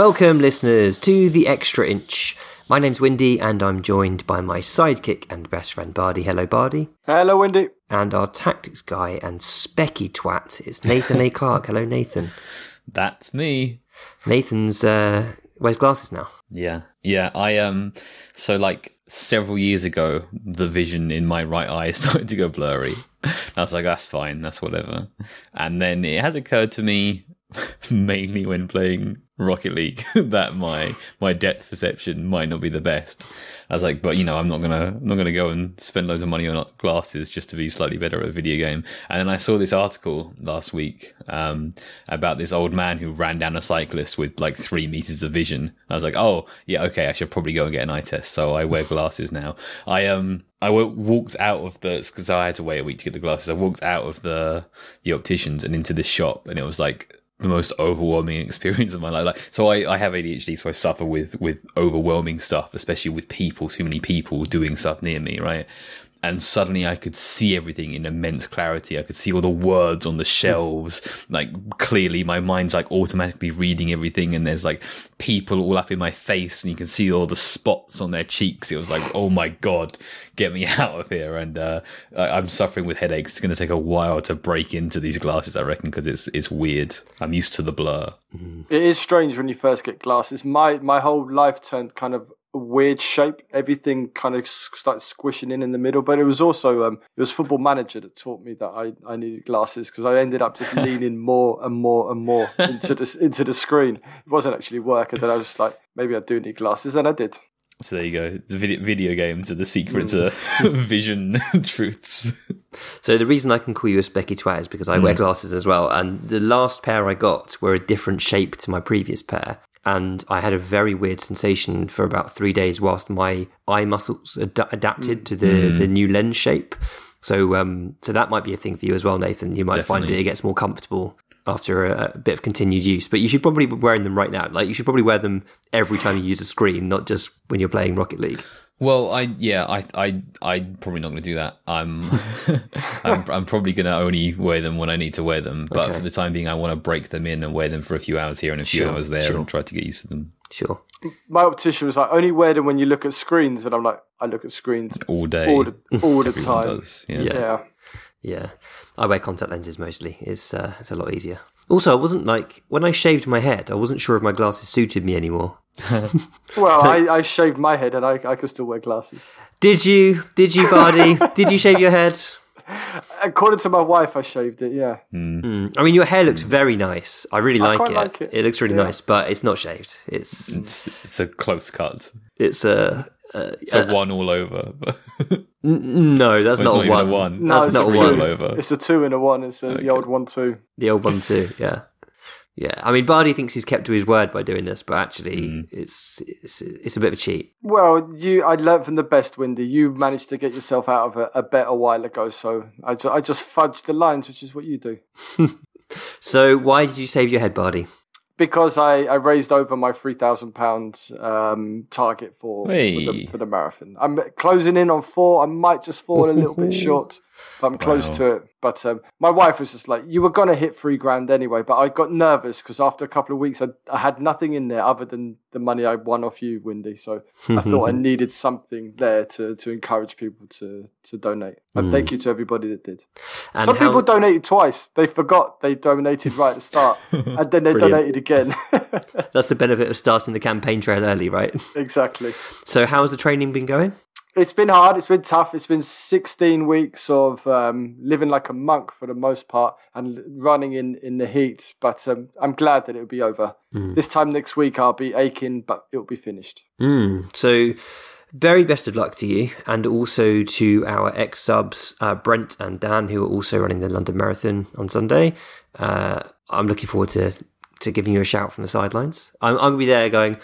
Welcome, listeners, to the Extra Inch. My name's Windy, and I'm joined by my sidekick and best friend Bardi. Hello, Bardi. Hello, Windy. And our tactics guy and specky twat is Nathan A. Clark. Hello, Nathan. That's me. Nathan's uh, wears glasses now. Yeah. Yeah. I um so like several years ago the vision in my right eye started to go blurry. I was like, that's fine, that's whatever. And then it has occurred to me mainly when playing Rocket League that my my depth perception might not be the best. I was like, but you know, I'm not gonna I'm not gonna go and spend loads of money on glasses just to be slightly better at a video game. And then I saw this article last week um, about this old man who ran down a cyclist with like three meters of vision. I was like, oh yeah, okay, I should probably go and get an eye test. So I wear glasses now. I um I walked out of the because I had to wait a week to get the glasses. I walked out of the the opticians and into the shop, and it was like the most overwhelming experience of my life. Like, so I, I have ADHD, so I suffer with with overwhelming stuff, especially with people, too many people doing stuff near me, right? And suddenly I could see everything in immense clarity. I could see all the words on the shelves, like clearly. My mind's like automatically reading everything, and there's like people all up in my face, and you can see all the spots on their cheeks. It was like, oh my god, get me out of here! And uh, I- I'm suffering with headaches. It's going to take a while to break into these glasses, I reckon, because it's it's weird. I'm used to the blur. It is strange when you first get glasses. My my whole life turned kind of weird shape. Everything kind of s- started squishing in in the middle. But it was also um, it was Football Manager that taught me that I, I needed glasses because I ended up just leaning more and more and more into the into the screen. It wasn't actually working. Then I was like, maybe I do need glasses, and I did. So there you go. The video, video games are the secret to vision truths. So the reason I can call you a specky twat is because I wear glasses as well. And the last pair I got were a different shape to my previous pair. And I had a very weird sensation for about three days whilst my eye muscles ad- adapted to the, the new lens shape. So, um, so that might be a thing for you as well, Nathan. You might find that it gets more comfortable after a, a bit of continued use. But you should probably be wearing them right now. Like you should probably wear them every time you use a screen, not just when you're playing Rocket League. Well, I yeah, I I I'm probably not going to do that. I'm I'm, I'm probably going to only wear them when I need to wear them. But Okay. for the time being, I want to break them in and wear them for a few hours here and a few Sure, hours there, sure. and try to get used to them Sure. My optician was like, only wear them when you look at screens, and I'm like, I look at screens all day. all the all the time. does. Yeah. Yeah. Yeah. Yeah, I wear contact lenses mostly. It's uh, it's a lot easier. Also, I wasn't like when I shaved my head. I wasn't sure if my glasses suited me anymore. Well, I, I shaved my head, and I I could still wear glasses. Did you? Did you, Bardi? Did you shave your head? According to my wife, I shaved it. Yeah. Mm. I mean, your hair looks very nice. I really I like, quite it. like it. looks really Yeah. nice, but it's not shaved. It's It's, it's a close cut. it's a. Uh, It's a one all over. n- no, that's it's not, not a even a one. one. No, That's it's not a a two. one. all over. It's a two and a one. It's a, Okay. the old one two. The old one too. Yeah, Yeah, I mean, Bardi thinks he's kept to his word by doing this, but actually, Mm. it's, it's it's a bit of a cheat. Well, you, I learned from the best, Windy. You managed to get yourself out of a, a bet a while ago, so I, ju- I just fudged the lines, which is what you do. So, why did you save your head, Bardi? Because I, I raised over my three thousand pounds um, target for for, the, for the marathon. I'm closing in on four. I might just fall a little bit short, but I'm close Wow. to it. But um, my wife was just like, "You were gonna hit three grand anyway." But I got nervous because after a couple of weeks, I, I had nothing in there other than the money I won off you, Windy. So I thought I needed something there to, to encourage people to to donate. And thank you to everybody that did. And Some how- people donated twice. They forgot they donated right at the start, and then they Brilliant. donated again. That's the benefit of starting the campaign trail early, right? exactly. So, how has the training been going? It's been hard. It's been tough. It's been 16 weeks of um, living like a monk for the most part and running in, in the heat. But um, I'm glad that it'll be over. This time next week, I'll be aching, but it'll be finished. Mm. So, very best of luck to you, and also to our ex subs, uh, Brent and Dan, who are also running the London Marathon on Sunday. Uh, I'm looking forward to, to giving you a shout from the sidelines. I'm, I'm going to be there going,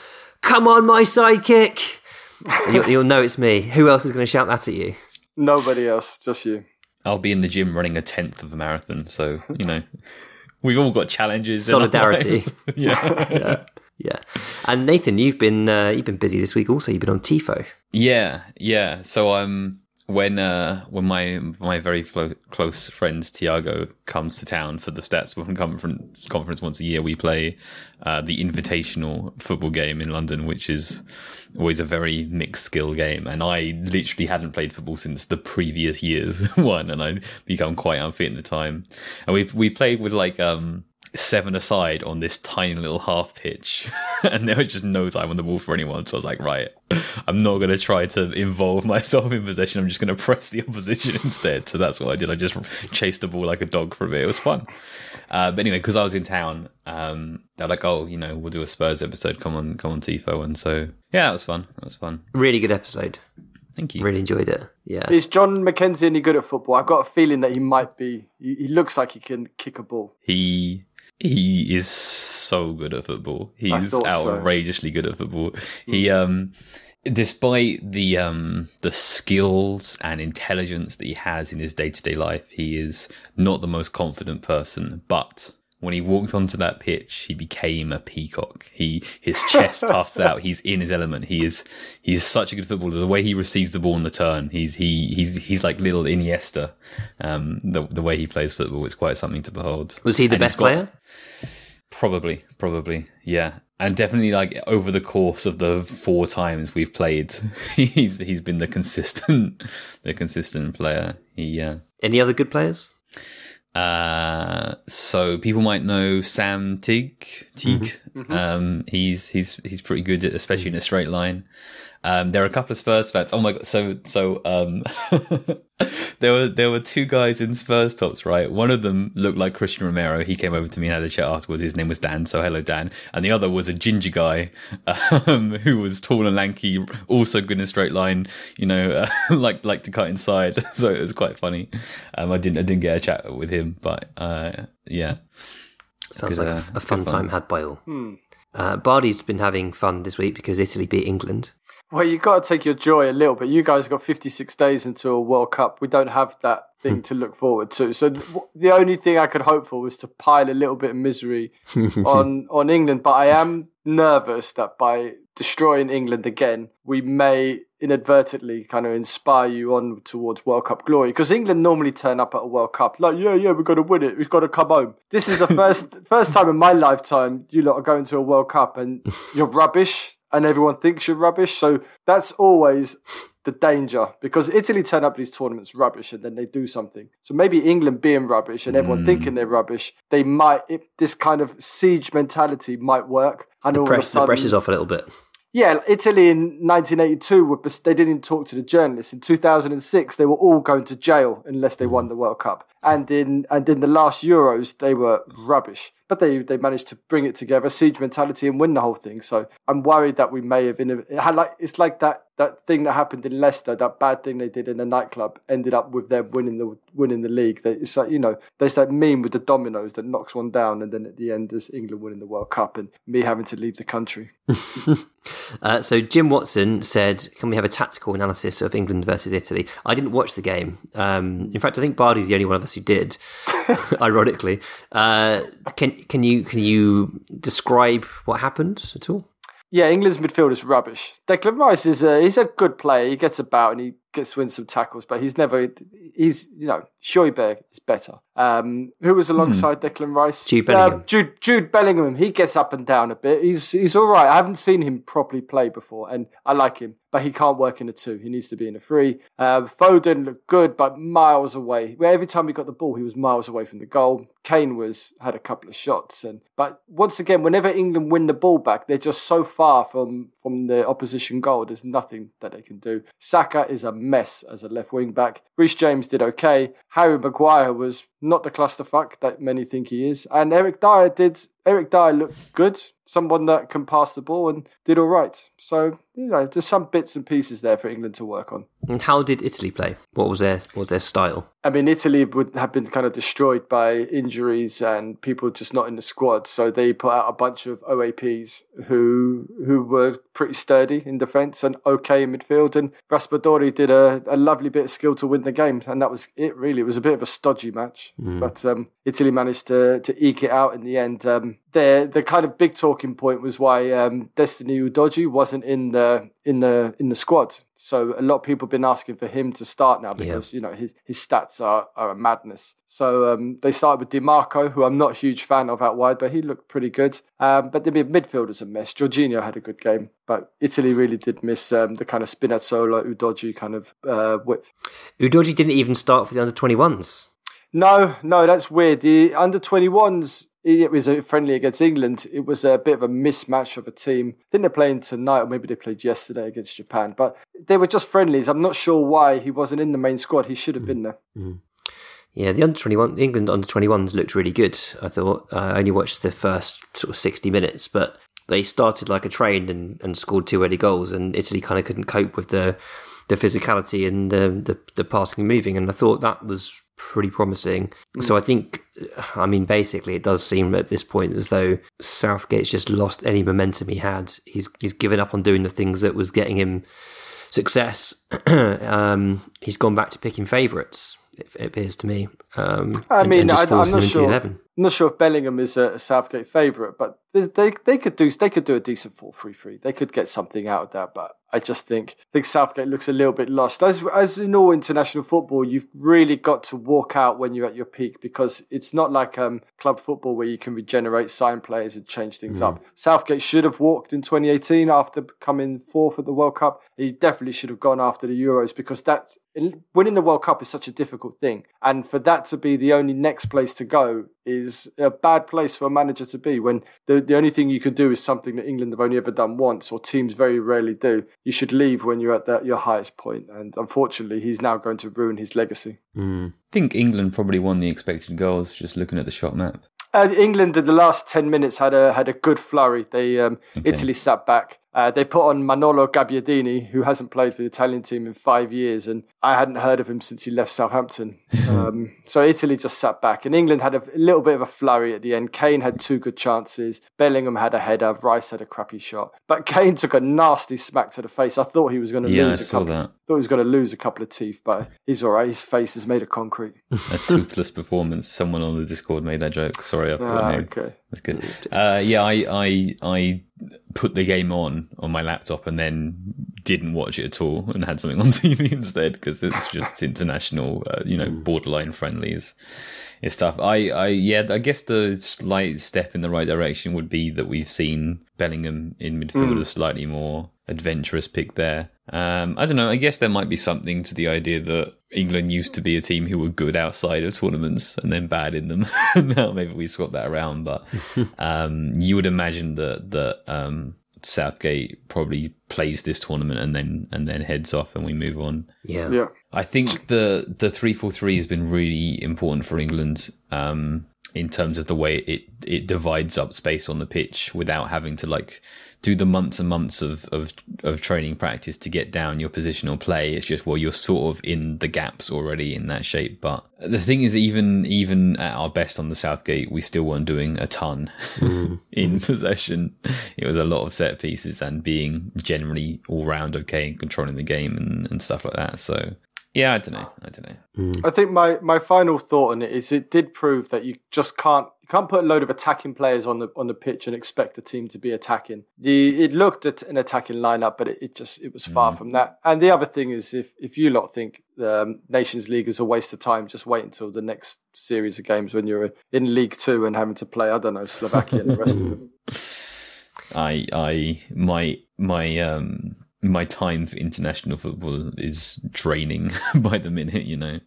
Come on, my sidekick! And you'll, you'll know it's me. Who else is going to shout that at you? Nobody else, just you. I'll be in the gym running a tenth of a marathon, so you know we've all got challenges. Solidarity. yeah, yeah. Yeah. And Nathan, you've been uh, you've been busy this week also. You've been on TIFO. yeah, yeah. So um, when uh, when my my very flo- close friend Tiago comes to town for the Statsbomb conference conference once a year, we play uh, the Invitational football game in London, which is always a very mixed skill game. And I literally hadn't played football since the previous year's one, and I'd become quite unfit at the time. And we we played with like um seven aside on this tiny little half pitch and there was just no time on the ball for anyone so i was like right i'm not going to try to involve myself in possession i'm just going to press the opposition instead so that's what i did i just chased the ball like a dog for a bit it was fun uh, but anyway because i was in town um, they're like oh you know we'll do a spurs episode come on come on tifo and so yeah that was fun that was fun Really good episode. thank you Really enjoyed it. Yeah. Is Jon Mackenzie any good at football? I've got a feeling that he might be. He, he looks like he can kick a ball. He he is so good at football. He's thought so. outrageously good at football. He um despite the um the skills and intelligence that he has in his day-to-day life, he is not the most confident person, but when he walked onto that pitch, he became a peacock. He his chest puffs out. He's in his element. He is he is such a good footballer. The way he receives the ball on the turn, he's he he's he's like little Iniesta. Um, the the way he plays football is quite something to behold. Was he the And best got- player? Probably, probably, yeah, and definitely like over the course of the four times we've played, he's he's been the consistent, the consistent player. He, uh, Any other good players? Uh, so people might know Sam Tig, Teague. Um, he's he's he's pretty good, at, especially in a straight line. Um, there are a couple of Spurs fans. Oh my god! So so um, there were there were two guys in Spurs tops, right? One of them looked like Cristian Romero. He came over to me and had a chat afterwards. His name was Dan. So hello, Dan. And the other was a ginger guy um, who was tall and lanky, also good in a straight line. You know, uh, like like to cut inside. So it was quite funny. Um, I didn't I didn't get a chat with him, but uh, yeah. Sounds like a- uh, a, fun good time fun. had by all. Uh, Bardi's been having fun this week because Italy beat England. Well, you got to take your joy a little bit. You guys got 56 days until a World Cup. We don't have that hmm. thing to look forward to. So the only thing I could hope for was to pile a little bit of misery on on England. But I am nervous that by destroying England again, we may inadvertently kind of inspire you on towards World Cup glory. Because England normally turn up at a World Cup like, yeah, yeah, we've got to win it. We've got to come home. This is the first first time in my lifetime you lot are going to a World Cup and you're rubbish and everyone thinks you're rubbish. So that's always the danger because Italy turn up these tournaments rubbish and then they do something. So maybe England being rubbish and everyone mm. thinking they're rubbish, they might it, this kind of siege mentality might work. And all of a Press, the sudden, pressure's off a little bit. Yeah, Italy in 1982 were they didn't talk to the journalists. In 2006, they were all going to jail unless they won mm. the World Cup. And in and in the last Euros, they were rubbish. But they they managed to bring it together, siege mentality, and win the whole thing. So I'm worried that we may have in it had like it's like that that thing that happened in Leicester, that bad thing they did in the nightclub, ended up with them winning the winning the league. It's like you know, there's that meme with the dominoes that knocks one down, and then at the end, there's England winning the World Cup and me having to leave the country. uh, so Jim Watson said, "Can we have a tactical analysis of England versus Italy?" I didn't watch the game. Um, in fact, I think Bardi's the only one of us who did. ironically, uh, can can you can you describe what happened at all? Yeah, England's midfield is rubbish. Declan Rice is a, he's a good player. He gets about and he gets to win some tackles, but he's never he's you know Højbjerg is better. Um, who was alongside hmm. Declan Rice? Jude Bellingham. Uh, Jude, Jude Bellingham. He gets up and down a bit. He's he's all right. I haven't seen him properly play before, and I like him, but he can't work in a two. He needs to be in a three. Uh, Foden looked good, but miles away. Where every time he got the ball, he was miles away from the goal. Kane was had a couple of shots, and but once again, whenever England win the ball back, they're just so far from from the opposition goal. There's nothing that they can do. Saka is a mess as a left wing back. Reece James did okay. Harry Maguire was not the clusterfuck that many think he is. And Eric Dier did. Eric Dier looked good, someone that can pass the ball and did all right. So you know, there's some bits and pieces there for England to work on. And how did Italy play? What was their what was their style? I mean, Italy would have been kind of destroyed by injuries and people just not in the squad. So they put out a bunch of OAPs who who were pretty sturdy in defence and okay in midfield. And Raspadori did a, a lovely bit of skill to win the game, and that was it. Really, it was a bit of a stodgy match, mm. but um, Italy managed to to eke it out in the end. Um, the the kind of big talking point was why um, Destiny Udogie wasn't in the in the in the squad. So a lot of people have been asking for him to start now because yeah. you know his his stats are, are a madness. So um, they started with Dimarco, who I'm not a huge fan of out wide, but he looked pretty good. Um, but the midfielders a mess. Jorginho had a good game, but Italy really did miss um, the kind of Spinazzola, Udogie kind of uh, width. Udogie didn't even start for the under 21s. No, no, that's weird. The under 21s it was a friendly against England. It was a bit of a mismatch of a team. I think they're playing tonight, or maybe they played yesterday against Japan. But they were just friendlies. I'm not sure why he wasn't in the main squad. He should have been there. Mm. Yeah, the under 21, England under 21s looked really good. I thought I only watched the first sort of 60 minutes, but they started like a train and, and scored two early goals, and Italy kind of couldn't cope with the the physicality and the, the, the passing and moving. And I thought that was pretty promising. Mm. So I think, I mean, basically, it does seem at this point as though Southgate's just lost any momentum he had. He's he's given up on doing the things that was getting him success. um, he's gone back to picking favourites. It, it, appears to me. Um, I mean, and, and I, am not sure. I'm not sure if Bellingham is a, Southgate favourite, but they, they, they could do they could do a decent four three three. They could get something out of that, but I just think I think Southgate looks a little bit lost. As as in all international football, you've really got to walk out when you're at your peak because it's not like um, club football where you can regenerate, sign players, and change things mm. up. Southgate should have walked in 2018 after coming fourth at the World Cup. He definitely should have gone after the Euros because that's winning the World Cup is such a difficult thing, and for that to be the only next place to go is a bad place for a manager to be when the, the only thing you can do is something that England have only ever done once or teams very rarely do. You should leave when you're at that, your highest point. And unfortunately, he's now going to ruin his legacy. Mm. I think England probably won the expected goals just looking at the shot map. Uh, England in the last ten minutes had a had a good flurry. They um, okay. Italy sat back. Uh, they put on Manolo Gabbiadini, who hasn't played for the Italian team in five years, and I hadn't heard of him since he left Southampton. um, so Italy just sat back, and England had a, little bit of a flurry at the end. Kane had two good chances. Bellingham had a header. Rice had a crappy shot, but Kane took a nasty smack to the face. I thought he was going to yeah, lose. I a couple, that. Thought he was going to lose a couple of teeth, but he's all right. His face is made of concrete. a toothless performance. Someone on the Discord made that joke. Sorry, I forgot. Ah, okay, that's good. Uh, yeah, I, I, I put the game on on my laptop and then didn't watch it at all and had something on TV instead because it's just international, uh, you know, borderline friendlies and stuff. I, I, yeah, I guess the slight step in the right direction would be that we've seen Bellingham in midfield mm. a slightly more adventurous pick there. Um, I don't know. I guess there might be something to the idea that England used to be a team who were good outside of tournaments and then bad in them. now maybe we swap that around, but um, you would imagine that that um, Southgate probably plays this tournament and then and then heads off and we move on. Yeah, yeah. I think the the three four three has been really important for England. Um, in terms of the way it it divides up space on the pitch without having to like do the months and months of, of, of training practice to get down your positional play. It's just well, you're sort of in the gaps already in that shape. But the thing is, even even at our best on the Southgate, we still weren't doing a ton mm. in possession. It was a lot of set pieces and being generally all round okay and controlling the game and, and stuff like that. So yeah, I don't know. I don't know. Mm. I think my, my final thought on it is it did prove that you just can't you can't put a load of attacking players on the on the pitch and expect the team to be attacking. The it looked at an attacking lineup, but it, it just it was far mm. from that. And the other thing is, if if you lot think the um, Nations League is a waste of time, just wait until the next series of games when you're in League Two and having to play I don't know Slovakia and the rest of them. I I my my um my time for international football is draining by the minute, you know,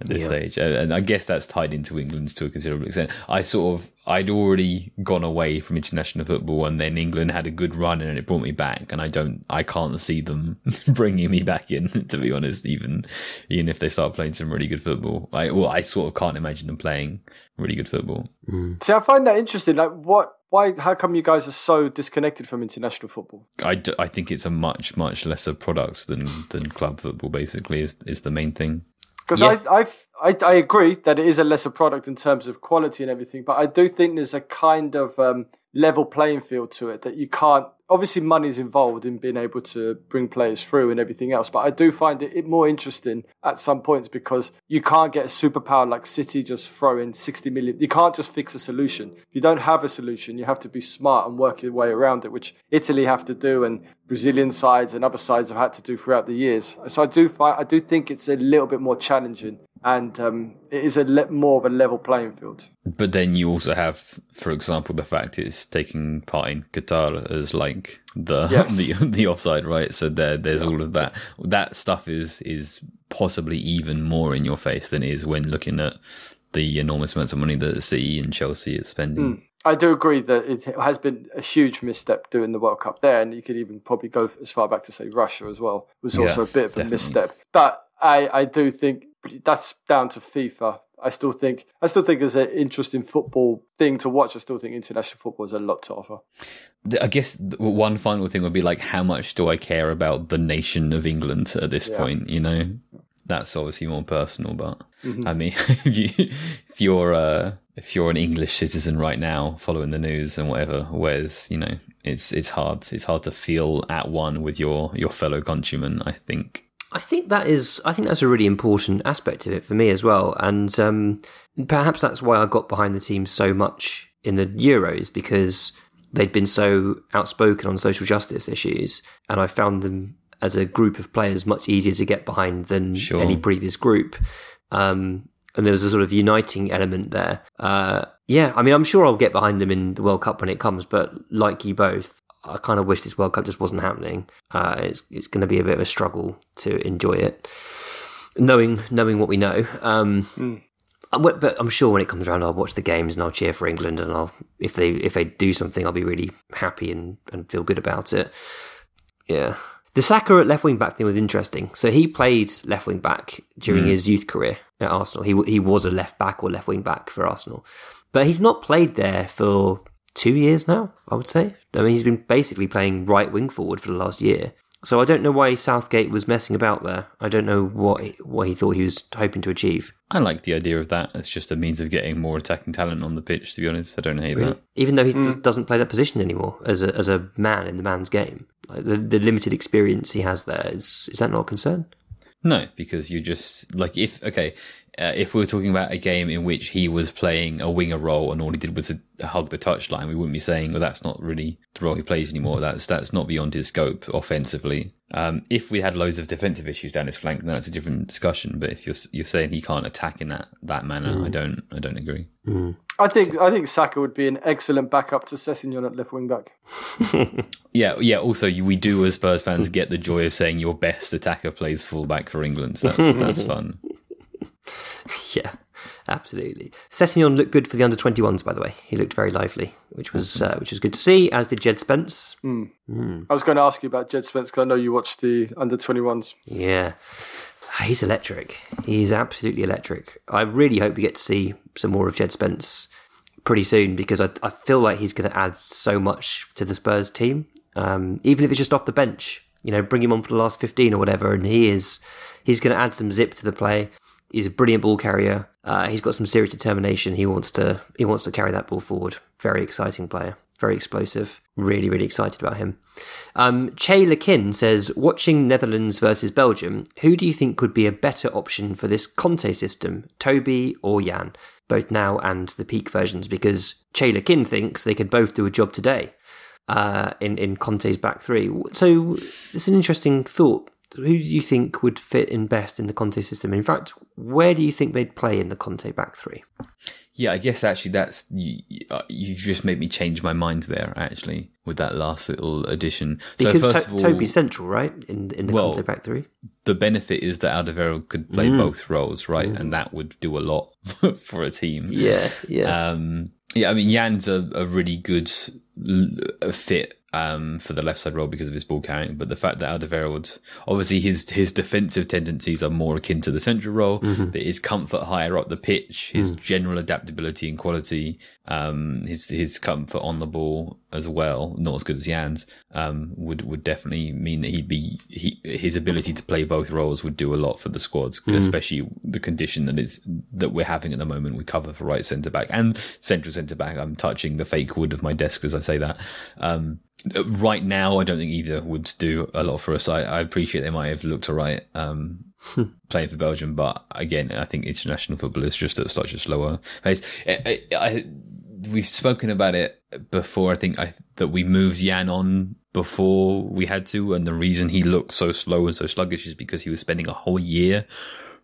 at this yeah. stage. And I guess that's tied into England's to a considerable extent. I sort of, I'd already gone away from international football and then England had a good run and it brought me back. And I don't, I can't see them bringing me back in, to be honest, even, even if they start playing some really good football. I, well, I sort of can't imagine them playing really good football. Mm. See, I find that interesting. Like, what, why? How come you guys are so disconnected from international football? I, d- I think it's a much much lesser product than than club football. Basically, is is the main thing. Because yeah. I, I I agree that it is a lesser product in terms of quality and everything, but I do think there's a kind of um, level playing field to it that you can't obviously money's involved in being able to bring players through and everything else but i do find it more interesting at some points because you can't get a superpower like city just throw in 60 million. You can't just fix a solution. If you don't have a solution you have to be smart and work your way around it which italy have to do and brazilian sides and other sides have had to do throughout the years. So i do find i do think it's a little bit more challenging and um, it is a le- more of a level playing field. But then you also have, for example, the fact it's taking part in Qatar as like the yes. the, the offside, right? So there, there's yeah. all of that. That stuff is is possibly even more in your face than is when looking at the enormous amounts of money that City and Chelsea are spending. Mm. I do agree that it has been a huge misstep doing the World Cup there, and you could even probably go as far back to say Russia as well was also yeah, a bit of a definitely. misstep. But I, I do think that's down to FIFA. I still think I still think it's an interesting football thing to watch. I still think international football has a lot to offer. I guess one final thing would be like, how much do I care about the nation of England at this yeah. point? You know, that's obviously more personal. But mm-hmm. I mean, if, you, if you're uh, if you're an English citizen right now, following the news and whatever, whereas you know, it's it's hard it's hard to feel at one with your your fellow countrymen. I think I think that is, I think that's a really important aspect of it for me as well. And um, perhaps that's why I got behind the team so much in the Euros because they'd been so outspoken on social justice issues. And I found them as a group of players much easier to get behind than sure. any previous group. Um, and there was a sort of uniting element there. Uh, yeah, I mean, I'm sure I'll get behind them in the World Cup when it comes, but like you both, I kind of wish this World Cup just wasn't happening. Uh, it's it's going to be a bit of a struggle to enjoy it, knowing knowing what we know. Um, mm. But I'm sure when it comes around, I'll watch the games and I'll cheer for England. And I'll if they if they do something, I'll be really happy and, and feel good about it. Yeah. The Saka at left wing back thing was interesting. So he played left wing back during mm. his youth career at Arsenal. He he was a left back or left wing back for Arsenal, but he's not played there for two years now, I would say. I mean, he's been basically playing right wing forward for the last year. So I don't know why Southgate was messing about there. I don't know what he, what he thought he was hoping to achieve. I like the idea of that. It's just a means of getting more attacking talent on the pitch. To be honest, I don't hate really? that. Even though he mm. doesn't play that position anymore as a as a man in the man's game, like the the limited experience he has there is is that not a concern? No, because you just like if okay, uh, if we were talking about a game in which he was playing a winger role and all he did was a, a hug the touchline, we wouldn't be saying, "Well, that's not really the role he plays anymore. That's that's not beyond his scope offensively." Um, if we had loads of defensive issues down his flank, then that's a different discussion. But if you're you're saying he can't attack in that that manner, mm. I don't I don't agree. Mm. I think I think Saka would be an excellent backup to Sessegnon at left wing back. yeah, yeah. Also, we do as Spurs fans get the joy of saying your best attacker plays fullback for England. So that's that's fun. yeah, absolutely. Sessegnon looked good for the under 21s, by the way. He looked very lively, which was uh, which was good to see, as did Jed Spence. Mm. Mm. I was going to ask you about Jed Spence because I know you watched the under 21s. Yeah. He's electric. He's absolutely electric. I really hope we get to see some more of Jed Spence pretty soon because I, I feel like he's going to add so much to the Spurs team. Um, even if it's just off the bench, you know, bring him on for the last 15 or whatever. And he is, he's going to add some zip to the play. He's a brilliant ball carrier. Uh, he's got some serious determination. He wants to, he wants to carry that ball forward. Very exciting player. Very explosive. Really, really excited about him. Um, Che Lekin says, watching Netherlands versus Belgium, who do you think could be a better option for this Conte system, Toby or Jan? Both now and the peak versions, because Che Lekin thinks they could both do a job today uh, in, in Conte's back three. So it's an interesting thought. Who do you think would fit in best in the Conte system? In fact, where do you think they'd play in the Conte back three? Yeah, I guess actually that's you. Uh, you just made me change my mind there. Actually, with that last little addition, because so to- all, Toby's central, right? In in the well, Conte back three. The benefit is that Alderweireld could play mm. both roles, right, mm. and that would do a lot for a team. Yeah, yeah, um, yeah. I mean, Jan's a, a really good fit um, for the left side role because of his ball carrying, but the fact that Alderweireld, obviously his his defensive tendencies are more akin to the central role, mm-hmm. but his comfort higher up the pitch, his mm. general adaptability and quality, um, his his comfort on the ball as well, not as good as Jan's, um, would would definitely mean that he'd be he, his ability to play both roles would do a lot for the squads, mm. especially the condition that is that we're having at the moment. We cover for right centre back and central centre back. I'm touching the fake wood of my desk as I say that. Um, right now, I don't think either would do a lot for us. I, I appreciate they might have looked alright um, playing for Belgium, but again, I think international football is just at such a slower pace. I, I, we've spoken about it before. I think I, that we moved Jan on before we had to, and the reason he looked so slow and so sluggish is because he was spending a whole year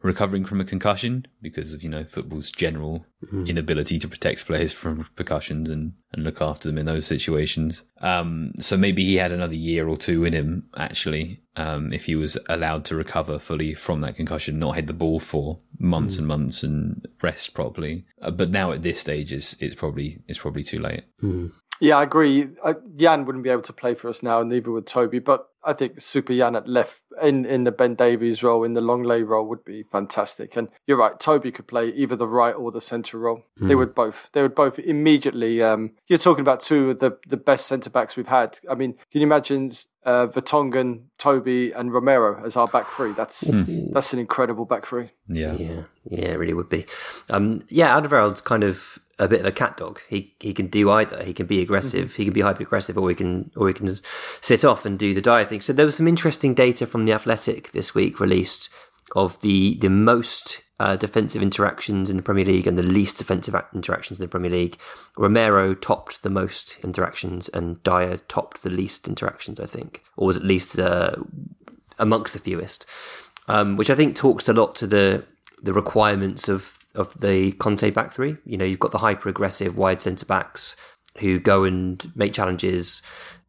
recovering from a concussion because of you know football's general mm. inability to protect players from percussions and, and look after them in those situations. Um, so maybe he had another year or two in him actually um, if he was allowed to recover fully from that concussion, not hit the ball for months mm. and months and rest properly. Uh, but now at this stage, it's, it's probably it's probably too late. Mm. Yeah, I agree. I, Jan wouldn't be able to play for us now, neither would Toby. But I think Super Jan at left in, in the Ben Davies role, in the Lenglet role, would be fantastic. And you're right, Toby could play either the right or the centre role. Mm. They would both. They would both immediately. Um, you're talking about two of the, the best centre backs we've had. I mean, can you imagine uh, Vertonghen, Toby, and Romero as our back three? That's mm. that's an incredible back three. Yeah, yeah, yeah. It really would be. Um, yeah, Alderweireld's kind of a bit of a cat dog. He he can do either. He can be aggressive, mm-hmm. he can be hyper aggressive, or he can or he can sit off and do the Dier So there was some interesting data from the Athletic this week released of the the most uh, defensive interactions in the Premier League and the least defensive interactions in the Premier League. Romero topped the most interactions, and Dier topped the least interactions. I think, or was at least uh, amongst the fewest, um, which I think talks a lot to the the requirements of of the Conte back three. You know, you've got the hyper aggressive wide centre backs who go and make challenges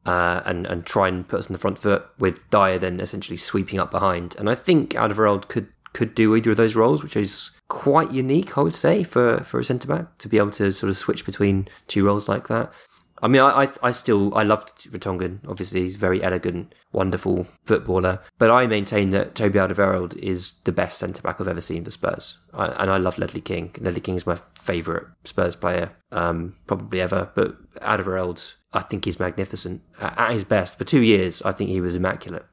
uh, and and try and put us in the front foot, with Dier then essentially sweeping up behind. And I think Alderweireld could could do either of those roles, which is quite unique, I would say, for for a centre back to be able to sort of switch between two roles like that. I mean, I, I, I still I loved Vertonghen. Obviously, he's a very elegant, wonderful footballer. But I maintain that Toby Alderweireld is the best centre back I've ever seen for Spurs. I, and I love Ledley King. Ledley King is my favourite Spurs player, um, probably ever. But Alderweireld, I think he's magnificent at his best. For two years, I think he was immaculate.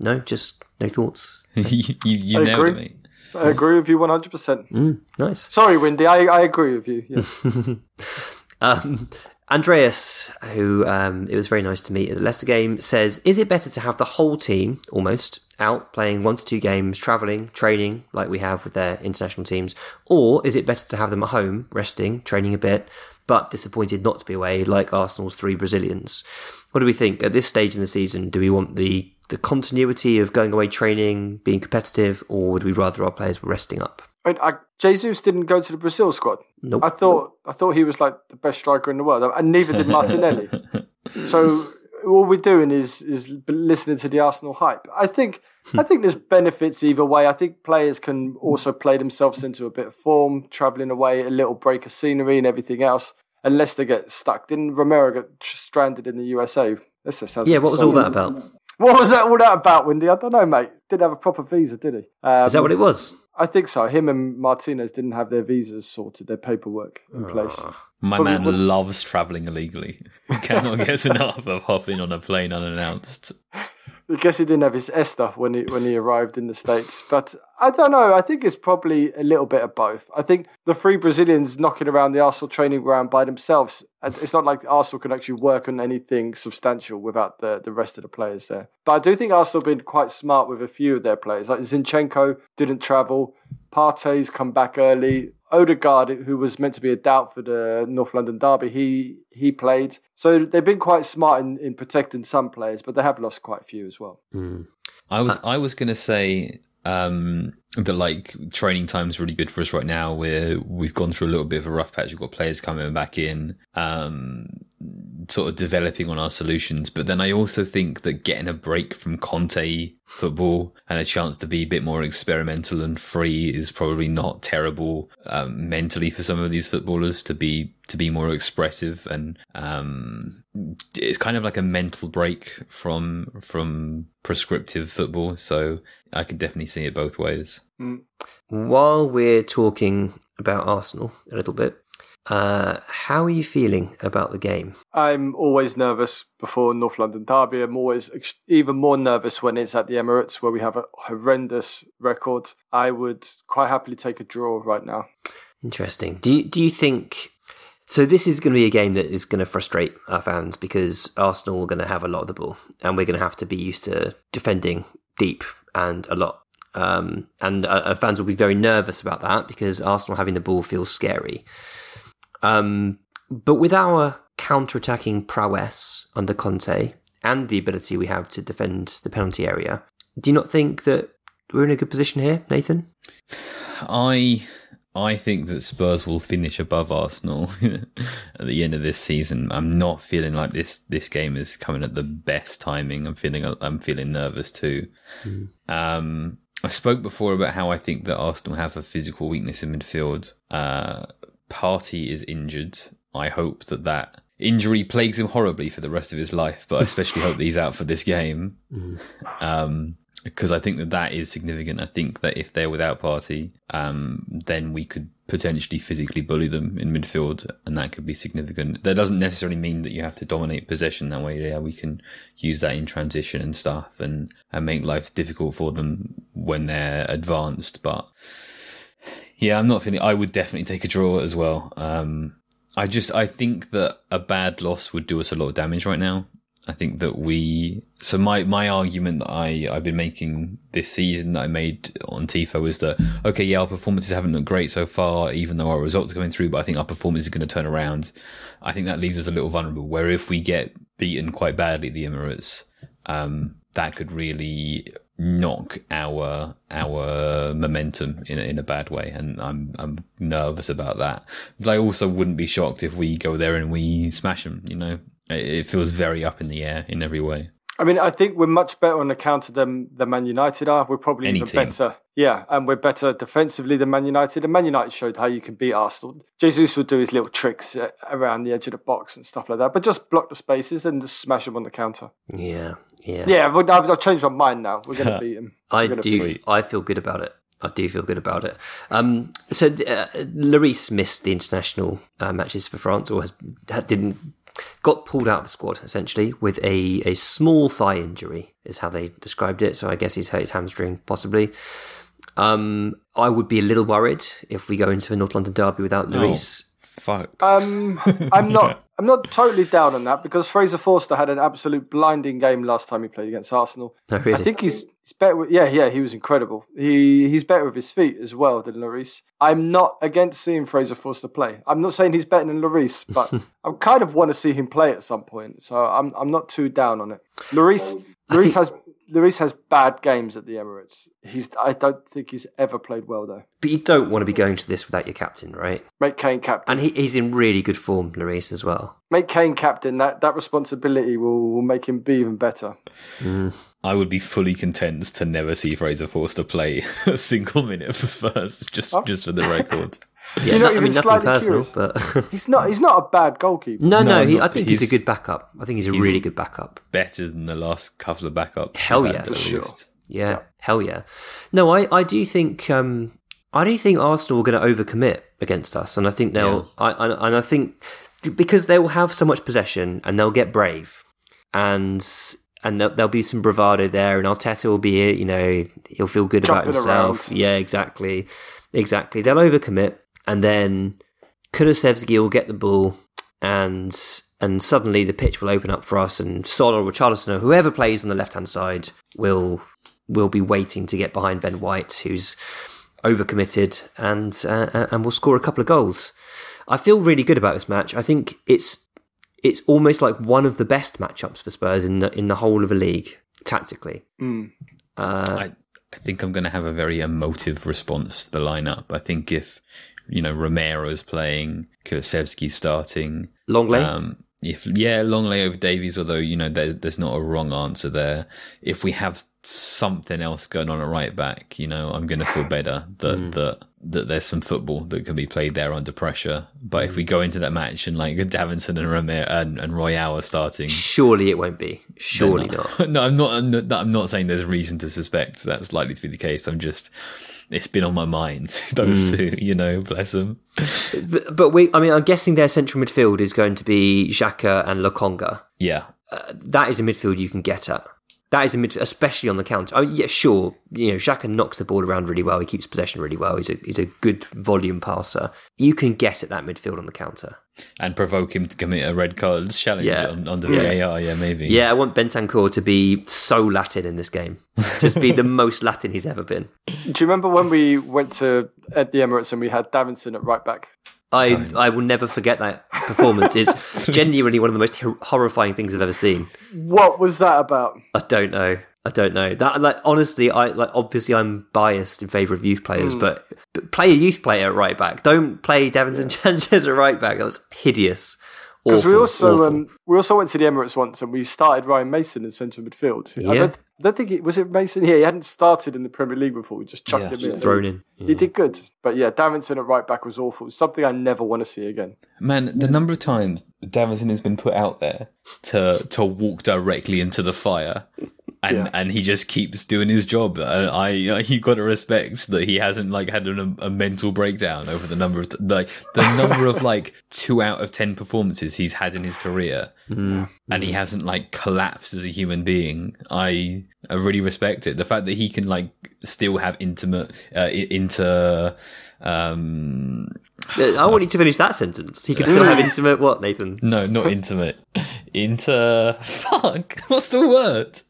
No, just no thoughts. you you, nailed agree. it, mate. I agree with you one hundred percent. Mm, nice. Sorry, Windy. I, I agree with you. Yeah. um, Andreas, who um, it was very nice to meet at the Leicester game, says, "Is it better to have the whole team almost out playing one to two games, travelling, training like we have with their international teams, or is it better to have them at home, resting, training a bit, but disappointed not to be away like Arsenal's three Brazilians?" What do we think at this stage in the season? Do we want the the continuity of going away training, being competitive, or would we rather our players were resting up? I mean, I, Jesus didn't go to the Brazil squad. Nope. I thought I thought he was like the best striker in the world, and neither did Martinelli. so all we're doing is is listening to the Arsenal hype. I think I think there's benefits either way. I think players can also play themselves into a bit of form, travelling away, a little break of scenery, and everything else. Unless they get stuck. Didn't Romero get stranded in the USA? This sounds yeah. What was all that about? What was that all that about, Windy? I don't know, mate. Didn't have a proper visa, did he? Um, Is that what it was? I think so. Him and Martinez didn't have their visas sorted, their paperwork in place. My Probably man would- loves traveling illegally. He cannot get enough of hopping on a plane unannounced. I guess he didn't have his stuff when he when he arrived in the states, but I don't know. I think it's probably a little bit of both. I think the three Brazilians knocking around the Arsenal training ground by themselves. It's not like Arsenal can actually work on anything substantial without the the rest of the players there. But I do think Arsenal have been quite smart with a few of their players. Like Zinchenko didn't travel, Partey's come back early. Odegaard, who was meant to be a doubt for the North London derby, he he played. So they've been quite smart in, in protecting some players, but they have lost quite a few as well. I was I was gonna say um, that like training time's really good for us right now. We're we've gone through a little bit of a rough patch. We've got players coming back in, um, sort of developing on our solutions. But then I also think that getting a break from Conte football and a chance to be a bit more experimental and free is probably not terrible um, mentally for some of these footballers to be to be more expressive and um, it's kind of like a mental break from from prescriptive football. So I could definitely see it both ways. While we're talking about Arsenal a little bit, uh, how are you feeling about the game? I'm always nervous before North London Derby. I'm always ex- even more nervous when it's at the Emirates, where we have a horrendous record. I would quite happily take a draw right now. Interesting. Do you, do you think so? This is going to be a game that is going to frustrate our fans because Arsenal are going to have a lot of the ball, and we're going to have to be used to defending deep and a lot. Um, and uh, our fans will be very nervous about that because Arsenal having the ball feels scary. Um, but with our counter-attacking prowess under Conte and the ability we have to defend the penalty area, do you not think that we're in a good position here, Nathan? I I think that Spurs will finish above Arsenal at the end of this season. I'm not feeling like this this game is coming at the best timing. I'm feeling I'm feeling nervous too. Um, I spoke before about how I think that Arsenal have a physical weakness in midfield. Uh, Partey is injured. I hope that that injury plagues him horribly for the rest of his life, but I especially hope that he's out for this game. Um, because I think that that is significant. I think that if they're without Partey, um, then we could potentially physically bully them in midfield, and that could be significant. That doesn't necessarily mean that you have to dominate possession that way. Yeah, we can use that in transition and stuff, and and make life difficult for them when they're advanced. But yeah, I'm not feeling. I would definitely take a draw as well. Um, I just I think that a bad loss would do us a lot of damage right now. I think that we. So my my argument that I I've been making this season that I made on Tifo is that okay, yeah, our performances haven't looked great so far, even though our results are coming through. But I think our performance is going to turn around. I think that leaves us a little vulnerable. Where if we get beaten quite badly at the Emirates, um, that could really knock our our momentum in in a bad way, and I'm I'm nervous about that. But I also wouldn't be shocked if we go there and we smash them. You know, it, it feels very up in the air in every way. I mean, I think we're much better on the counter than, than Man United are. We're probably Any even team. better. Yeah, and we're better defensively than Man United. And Man United showed how you can beat Arsenal. Jesus would do his little tricks uh, around the edge of the box and stuff like that, but just block the spaces and just smash them on the counter. Yeah, yeah. Yeah, but I've, I've changed my mind now. We're going to beat him. I do. beat- I feel good about it. I do feel good about it. Um, so uh, Lloris missed the international uh, matches for France, or has ha- didn't got pulled out of the squad essentially with a a small thigh injury, is how they described it. So I guess he's hurt his hamstring possibly. Um, I would be a little worried if we go into a North London derby without Lloris. Fuck. Um, I'm not. I'm not totally down on that because Fraser Forster had an absolute blinding game last time he played against Arsenal. No, really? I think he's he's better. With, yeah, yeah, he was incredible. He he's better with his feet as well than Lloris. I'm not against seeing Fraser Forster play. I'm not saying he's better than Lloris, but I kind of want to see him play at some point. So I'm I'm not too down on it. Lloris um, Lloris think- has Lloris has bad games at the Emirates. He's I don't think he's ever played well though. But you don't want to be going to this without your captain, right? Make Kane captain. And he, he's in really good form, Lloris, as well. Make Kane captain. That that responsibility will, will make him be even better. Mm. I would be fully content to never see Fraser Forster play a single minute for Spurs, just just for the record. Yeah, you know, no- I even mean nothing personal, curious. but He's not. He's not a bad goalkeeper. no, no, No, he, not- I think he's, a good backup. I think he's a he's- really good backup. Better than the last couple of backups. Hell yeah, for sure. least. Yeah, hell yeah. No, I, I do think um, I do think Arsenal are going to overcommit against us, and I think they'll. I, I and I think because they will have so much possession and they'll get brave, and and there'll, there'll be some bravado there, and Arteta will be you know he'll feel good about himself. around. Yeah, exactly, exactly. They'll overcommit, and then Kulusevski will get the ball, and and suddenly the pitch will open up for us, and Son or Richarlison or whoever plays on the left hand side will will be waiting to get behind Ben White, who's overcommitted, and uh, and will score a couple of goals. I feel really good about this match. I think it's it's almost like one of the best matchups for Spurs in the in the whole of the league tactically. Mm. I, I think I'm going to have a very emotive response to the lineup. I think if you know Romero is playing, Kulusevski's starting, Lenglet, Um, if yeah, Lenglet over Davies, although you know there, there's not a wrong answer there. If we have something else going on at right back, you know, I'm going to feel better that hmm. that that there's some football that can be played there under pressure. But if we hmm. go into that match and like Davinson and Romero and, and Royal are starting, surely it won't be. Surely then- not. no, I'm not. I'm not. I'm not saying there's reason to suspect that's likely to be the case. I'm just. It's been on my mind. Those hmm. two, you know, bless them. But, but we, I mean, I'm guessing their central midfield is going to be Xhaka and Lokonga. Yeah, uh, that is a midfield you can get at. That is a midfield, especially on the counter. Oh, yeah, sure. You know, Xhaka knocks the ball around really well. He keeps possession really well. He's a he's a good volume passer. You can get at that midfield on the counter. and provoke him to commit a red card challenge Yeah. on, under Yeah. VAR. Yeah, maybe. Yeah, I want Bentancur to be so Latin in this game. Just be the most Latin he's ever been. Do you remember when we went to at the Emirates and we had Davinson at right back? I I will never forget that performance. It's genuinely one of the most hor- horrifying things I've ever seen. What was that about? I don't know. I don't know. That like honestly, I like obviously I'm biased in favour of youth players, Hmm. but, but play a youth player at right back. Don't play Davinson Sanchez at right back. That was hideous. Because we also um, we also went to the Emirates once and we started Ryan Mason in central midfield. I Yeah. don't, I don't think it was it Mason. Yeah, he hadn't started in the Premier League before. We just chucked Yeah, him just in. thrown in. He did good, but yeah, Davinson at right back was awful. Something I never want to see again. Man, the number of times Davinson has been put out there to to walk directly into the fire, and Yeah. and he just keeps doing his job. And I, you got to respect that he hasn't like had an, a mental breakdown over the number of like the number of like two out of ten performances he's had in his career, and he hasn't like collapsed as a human being. I I really respect it. The fact that he can like still have intimate uh, inter. Um, I want you to finish that sentence. He could still have intimate what, Nathan? No, not intimate. Inter. Fuck. What's the word?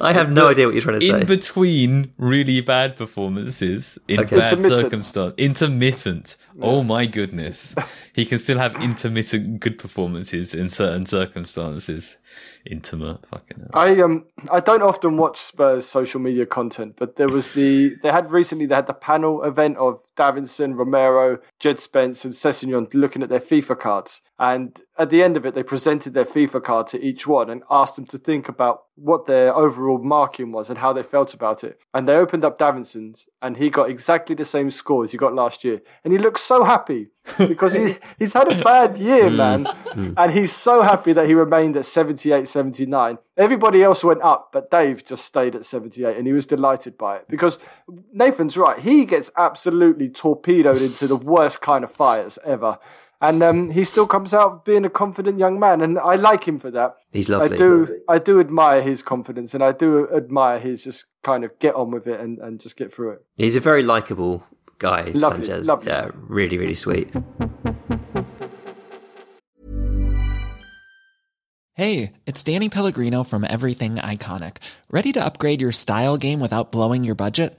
I have no idea what you're trying to say. In between really bad performances in Okay. bad Intermittent. circumstance. Intermittent. Oh my goodness. he can still have intermittent good performances in certain circumstances. Intimate. Fucking hell. I um I don't often watch Spurs social media content, but there was the they had recently they had the panel event of Davinson, Romero, Jed Spence, and Sessegnon looking at their FIFA cards. And at the end of it, they presented their FIFA card to each one and asked them to think about what their overall marking was and how they felt about it. And they opened up Davinson's, and he got exactly the same score as he got last year. And he looked so happy because he, he's had a bad year, man. Mm. and he's so happy that he remained at 78, 79. Everybody else went up, but Dave just stayed at 78, and he was delighted by it because Nathan's right. He gets absolutely torpedoed into the worst kind of fires ever. And um, he still comes out being a confident young man, and I like him for that. He's lovely. I do, I do admire his confidence, and I do admire his just kind of get on with it and, and just get through it. He's a very likable guy, Lovely, Sanchez. lovely. Yeah, really, really sweet. Hey, it's Danny Pellegrino from Everything Iconic. Ready to upgrade your style game without blowing your budget?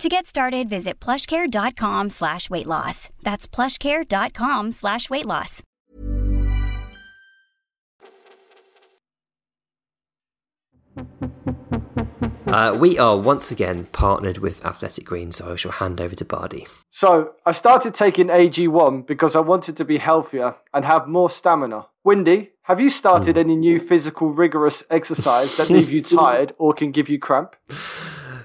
To get started, visit plushcare.com slash weight loss. That's plushcare.com slash weight loss. Uh, we are once again partnered with Athletic Greens, so I shall hand over to Bardi. So I started taking AG1 because I wanted to be healthier and have more stamina. Windy, have you started any new physical rigorous exercise that leave you tired or can give you cramp?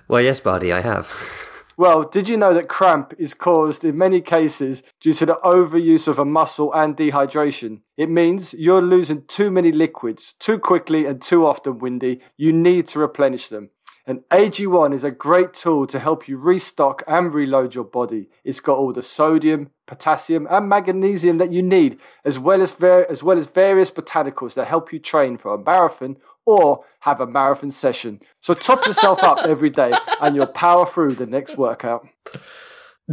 Well, yes, Bardi, I have. Well, did you know that cramp is caused in many cases due to the overuse of a muscle and dehydration? It means you're losing too many liquids too quickly and too often, Windy. You need to replenish them. And AG1 is a great tool to help you restock and reload your body. It's got all the sodium, potassium, and magnesium that you need, as well as, ver- as well as various botanicals that help you train for a marathon or have a marathon session. So top yourself up every day and you'll power through the next workout.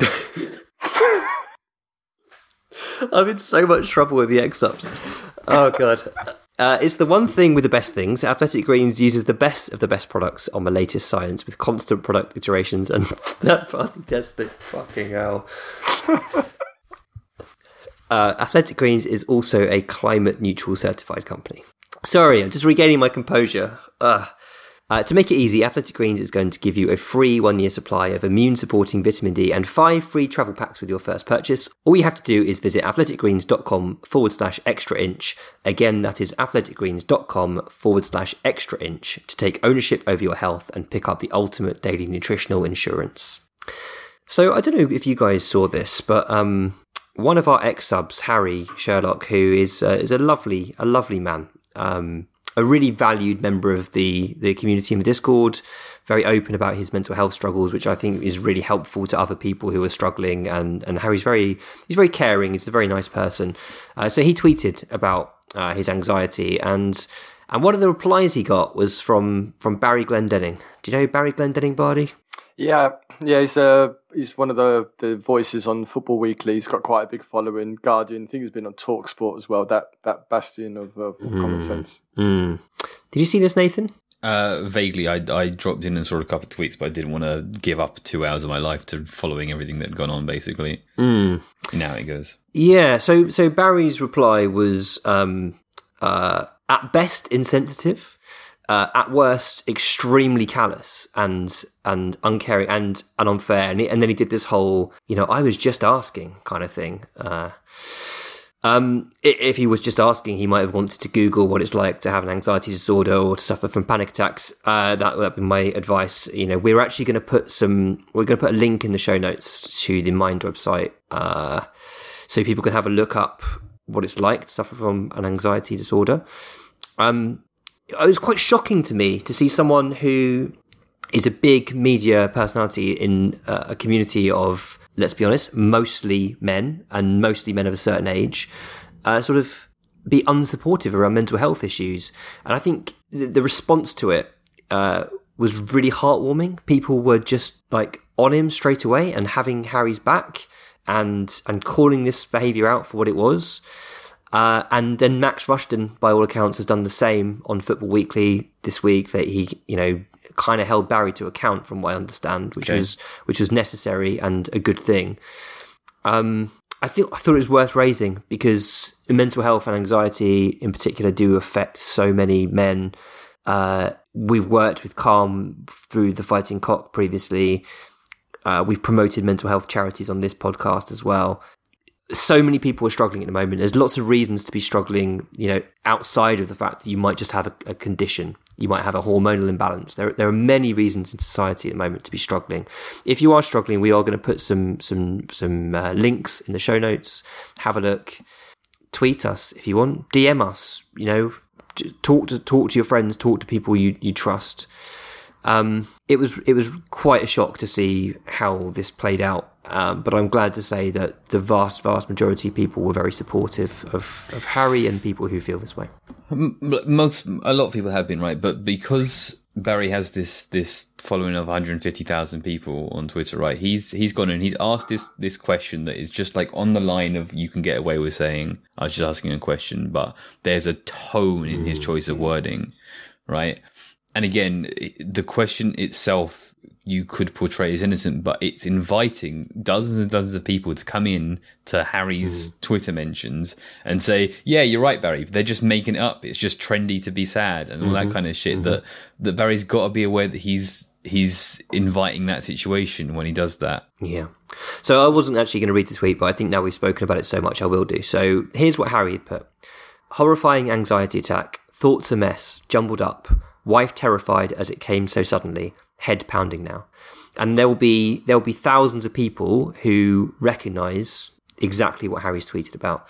I'm in so much trouble with the X ups. Oh god. Uh, it's the one thing with the best things. Athletic Greens uses the best of the best products on the latest science with constant product iterations and third party testing. Fucking hell. uh, Athletic Greens is also a climate neutral certified company. Sorry, I'm just regaining my composure. Ugh. Uh, to make it easy, Athletic Greens is going to give you a free one year supply of immune supporting vitamin D and five free travel packs with your first purchase. All you have to do is visit athleticgreens.com forward slash extra inch. Again, that is athleticgreens.com forward slash extra inch to take ownership over your health and pick up the ultimate daily nutritional insurance. So I don't know if you guys saw this, but um, one of our ex subs, Harry Sherlock, who is uh, is a lovely a lovely man. Um, a really valued member of the the community in the Discord, very open about his mental health struggles, which I think is really helpful to other people who are struggling. And and Harry's very he's very caring. He's a very nice person. Uh, so he tweeted about uh, his anxiety and. And one of the replies he got was from, from Barry Glendenning. Do you know Barry Glendenning, Bardi? Yeah, yeah, he's uh, he's one of the, the voices on Football Weekly. He's got quite a big following. Guardian, I think he's been on Talk Sport as well. That that bastion of, of common sense. Mm. Did you see this, Nathan? Uh, vaguely, I, I dropped in and saw a couple of tweets, but I didn't want to give up two hours of my life to following everything that had gone on. Basically, Mm. now it goes. Yeah, so so Barry's reply was um, uh, at best insensitive, uh, at worst extremely callous and and uncaring and, and unfair. And, he, and then he did this whole, you know, I was just asking kind of thing. Uh, um, if he was just asking, he might have wanted to Google what it's like to have an anxiety disorder or to suffer from panic attacks. Uh, that would be my advice. You know, we're actually going to put some, we're going to put a link in the show notes to the Mind website, uh, so people can have a look up what it's like to suffer from an anxiety disorder. Um, it was quite shocking to me to see someone who is a big media personality in uh, a community of, let's be honest, mostly men and mostly men of a certain age, uh, sort of be unsupportive around mental health issues. And I think the, response to it uh, was really heartwarming. People were just like on him straight away and having Harry's back and and calling this behaviour out for what it was. Uh, and then Max Rushden, by all accounts, has done the same on Football Weekly this week. That he, you know, kind of held Barry to account, from what I understand, which Okay. was which was necessary and a good thing. Um, I think I thought it was worth raising because mental health and anxiety, in particular, do affect so many men. Uh, we've worked with Calm through the Fighting Cock previously. Uh, we've promoted mental health charities on this podcast as well so many people are struggling at the moment. There's lots of reasons to be struggling, you know, outside of the fact that you might just have a, a condition. You might have a hormonal imbalance. There, there are many reasons in society at the moment to be struggling. If you are struggling, we are going to put some some some uh, links in the show notes. Have a look. Tweet us if you want. DM us. You know, talk to talk to your friends. Talk to people you you trust. Um, it was it was quite a shock to see how this played out, um, but I'm glad to say that the vast vast majority of people were very supportive of, of Harry and people who feel this way. Most, a lot of people have been right, but because Barry has this this following of 150,000 people on Twitter, right? He's he's gone and he's asked this this question that is just like on the line of you can get away with saying I was just asking a question, but there's a tone in his choice of wording, right? And again, the question itself you could portray as innocent, but it's inviting dozens and dozens of people to come in to Harry's mm. Twitter mentions and say, "Yeah, you're right, Barry. They're just making it up. It's just trendy to be sad and all mm-hmm. that kind of shit." Mm-hmm. That that Barry's got to be aware that he's he's inviting that situation when he does that. Yeah. So I wasn't actually going to read the tweet, but I think now we've spoken about it so much, I will do. So here's what Harry had put: horrifying anxiety attack, thoughts a mess, jumbled up, wife terrified as it came so suddenly head pounding now. And there will be there will be thousands of people who recognise exactly what Harry's tweeted about.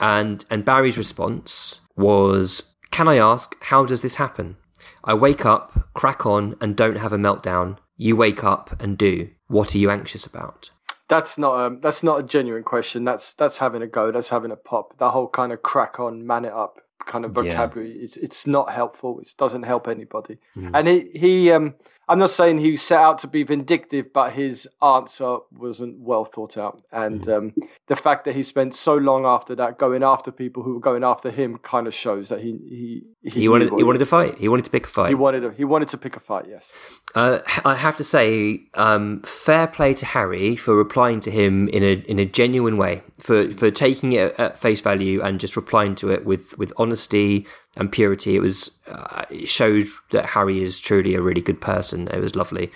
And and Barry's response was, "Can I ask how does this happen? I wake up, crack on, and don't have a meltdown. You wake up and do. What are you anxious about?" That's not um, that's not a genuine question. That's that's having a go. That's having a pop. That whole kind of crack on, man it up kind of vocabulary. Yeah. It's it's not helpful. It doesn't help anybody. Mm. And he he um I'm not saying he set out to be vindictive, but his answer wasn't well thought out. And mm. um, the fact that he spent so long after that going after people who were going after him kind of shows that he he he, he wanted he wanted to fight. He wanted to pick a fight. He wanted a, he wanted to pick a fight. Yes. Uh, I have to say, um, fair play to Harry for replying to him in a in a genuine way, for for taking it at face value and just replying to it with with honesty and purity. It was uh, it showed that Harry is truly a really good person. It was lovely.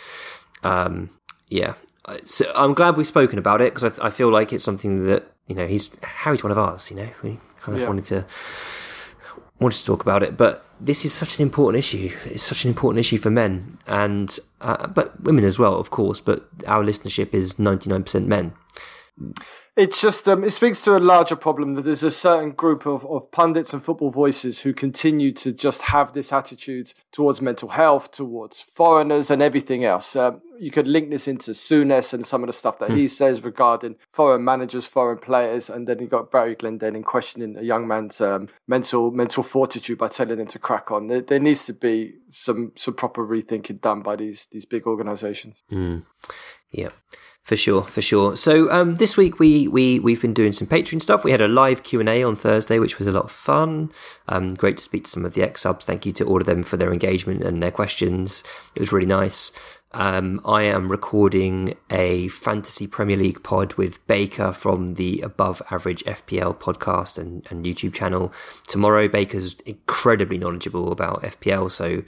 Um, yeah, so I'm glad we've spoken about it because I, th- I, feel like it's something that you know he's Harry's one of us. You know, we kind of yeah. wanted to wanted to talk about it, but this is such an important issue. It's such an important issue for men and uh, but women as well, of course. But our listenership is 99% men it's just um, it speaks to a larger problem that there's a certain group of, of pundits and football voices who continue to just have this attitude towards mental health, towards foreigners, and everything else. Um, you could link this into Souness and some of the stuff that hmm. he says regarding foreign managers, foreign players, and then you got Barry Glendenning questioning a young man's um, mental mental fortitude by telling him to crack on. There, there, needs to be some some proper rethinking done by these these big organisations. Mm. Yeah. For sure, for sure. So um, this week we we we've been doing some Patreon stuff. We had a live Q and A on Thursday, which was a lot of fun. Um, great to speak to some of the ex subs. Thank you to all of them for their engagement and their questions. It was really nice. Um, I am recording a fantasy Premier League pod with Baker from the Above Average FPL podcast and, and YouTube channel tomorrow. Baker's incredibly knowledgeable about FPL, so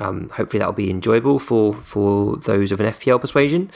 um, hopefully that'll be enjoyable for for those of an FPL persuasion.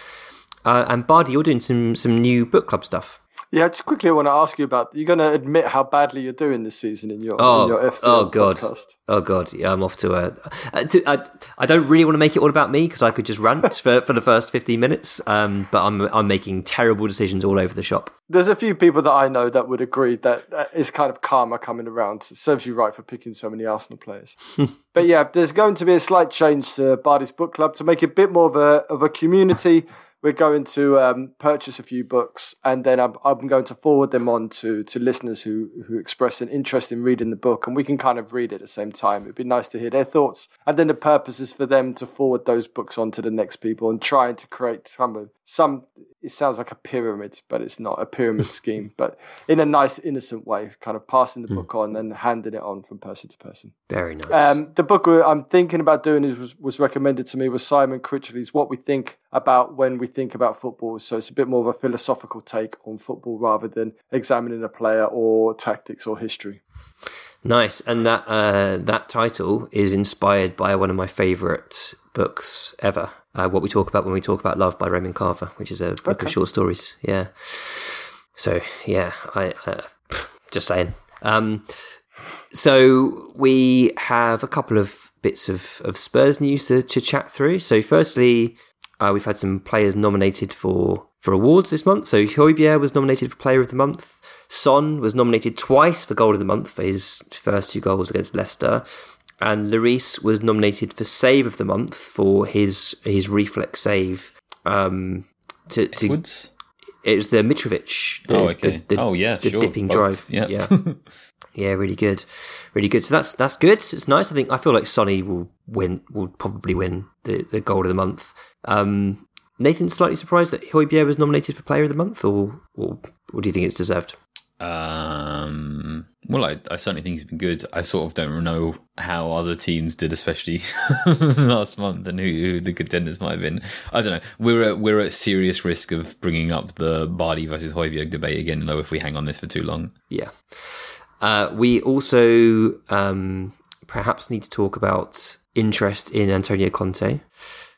Uh, and Bardi, you're doing some some new book club stuff. Yeah, just quickly, I want to ask you about. You're going to admit how badly you're doing this season in your oh, in your oh god podcast. oh god yeah I'm off to a. I, I don't really want to make it all about me because I could just rant for, for the first 15 minutes. Um, but I'm I'm making terrible decisions all over the shop. There's a few people that I know that would agree that, it's kind of karma coming around. It serves you right for picking so many Arsenal players. but yeah, there's going to be a slight change to Bardi's book club to make it a bit more of a of a community we're going to um, purchase a few books, and then I'm, I'm, going to forward them on to, to listeners who, who express an interest in reading the book, and we can kind of read it at the same time. It'd be nice to hear their thoughts, and then the purpose is for them to forward those books on to the next people and trying to create some some it sounds like a pyramid, but it's not a pyramid scheme, but in a nice, innocent way, kind of passing the mm. book on and handing it on from person to person. Very nice. Um, the book I'm thinking about doing is was, was recommended to me was Simon Critchley's What We Think About When We Think About Football. So it's a bit more of a philosophical take on football rather than examining a player or tactics or history. Nice, and that uh, that title is inspired by one of my favourite books ever uh, what we talk about when we talk about love by Raymond Carver, which is a book okay. of short stories. Yeah. So yeah, I uh, just saying. Um, so we have a couple of bits of, of Spurs news to, to chat through. So firstly, uh, we've had some players nominated for for awards this month. So Højbjerg was nominated for Player of the Month. Son was nominated twice for Goal of the Month for his first two goals against Leicester and Lloris was nominated for Save of the Month for his his reflex save. Um, to, to Edwards? it was the Mitrovic. The, oh, okay. The, the, oh, yeah, the sure. dipping Both. drive. Yeah, yeah. Yeah, really good, really good. So that's that's good. It's nice. I think I feel like Sonny will win. Will probably win the the goal of the month. Um, Nathan, slightly surprised that Højbjerg was nominated for Player of the Month, or or, or do you think it's deserved? Um, well, I, I certainly think he's been good. I sort of don't know how other teams did, especially last month, and who, who, the contenders might have been. I don't know. We're at, we're at serious risk of bringing up the Vardy versus Højbjerg debate again, though, if we hang on this for too long. Yeah. Uh, we also um, perhaps need to talk about interest in Antonio Conte.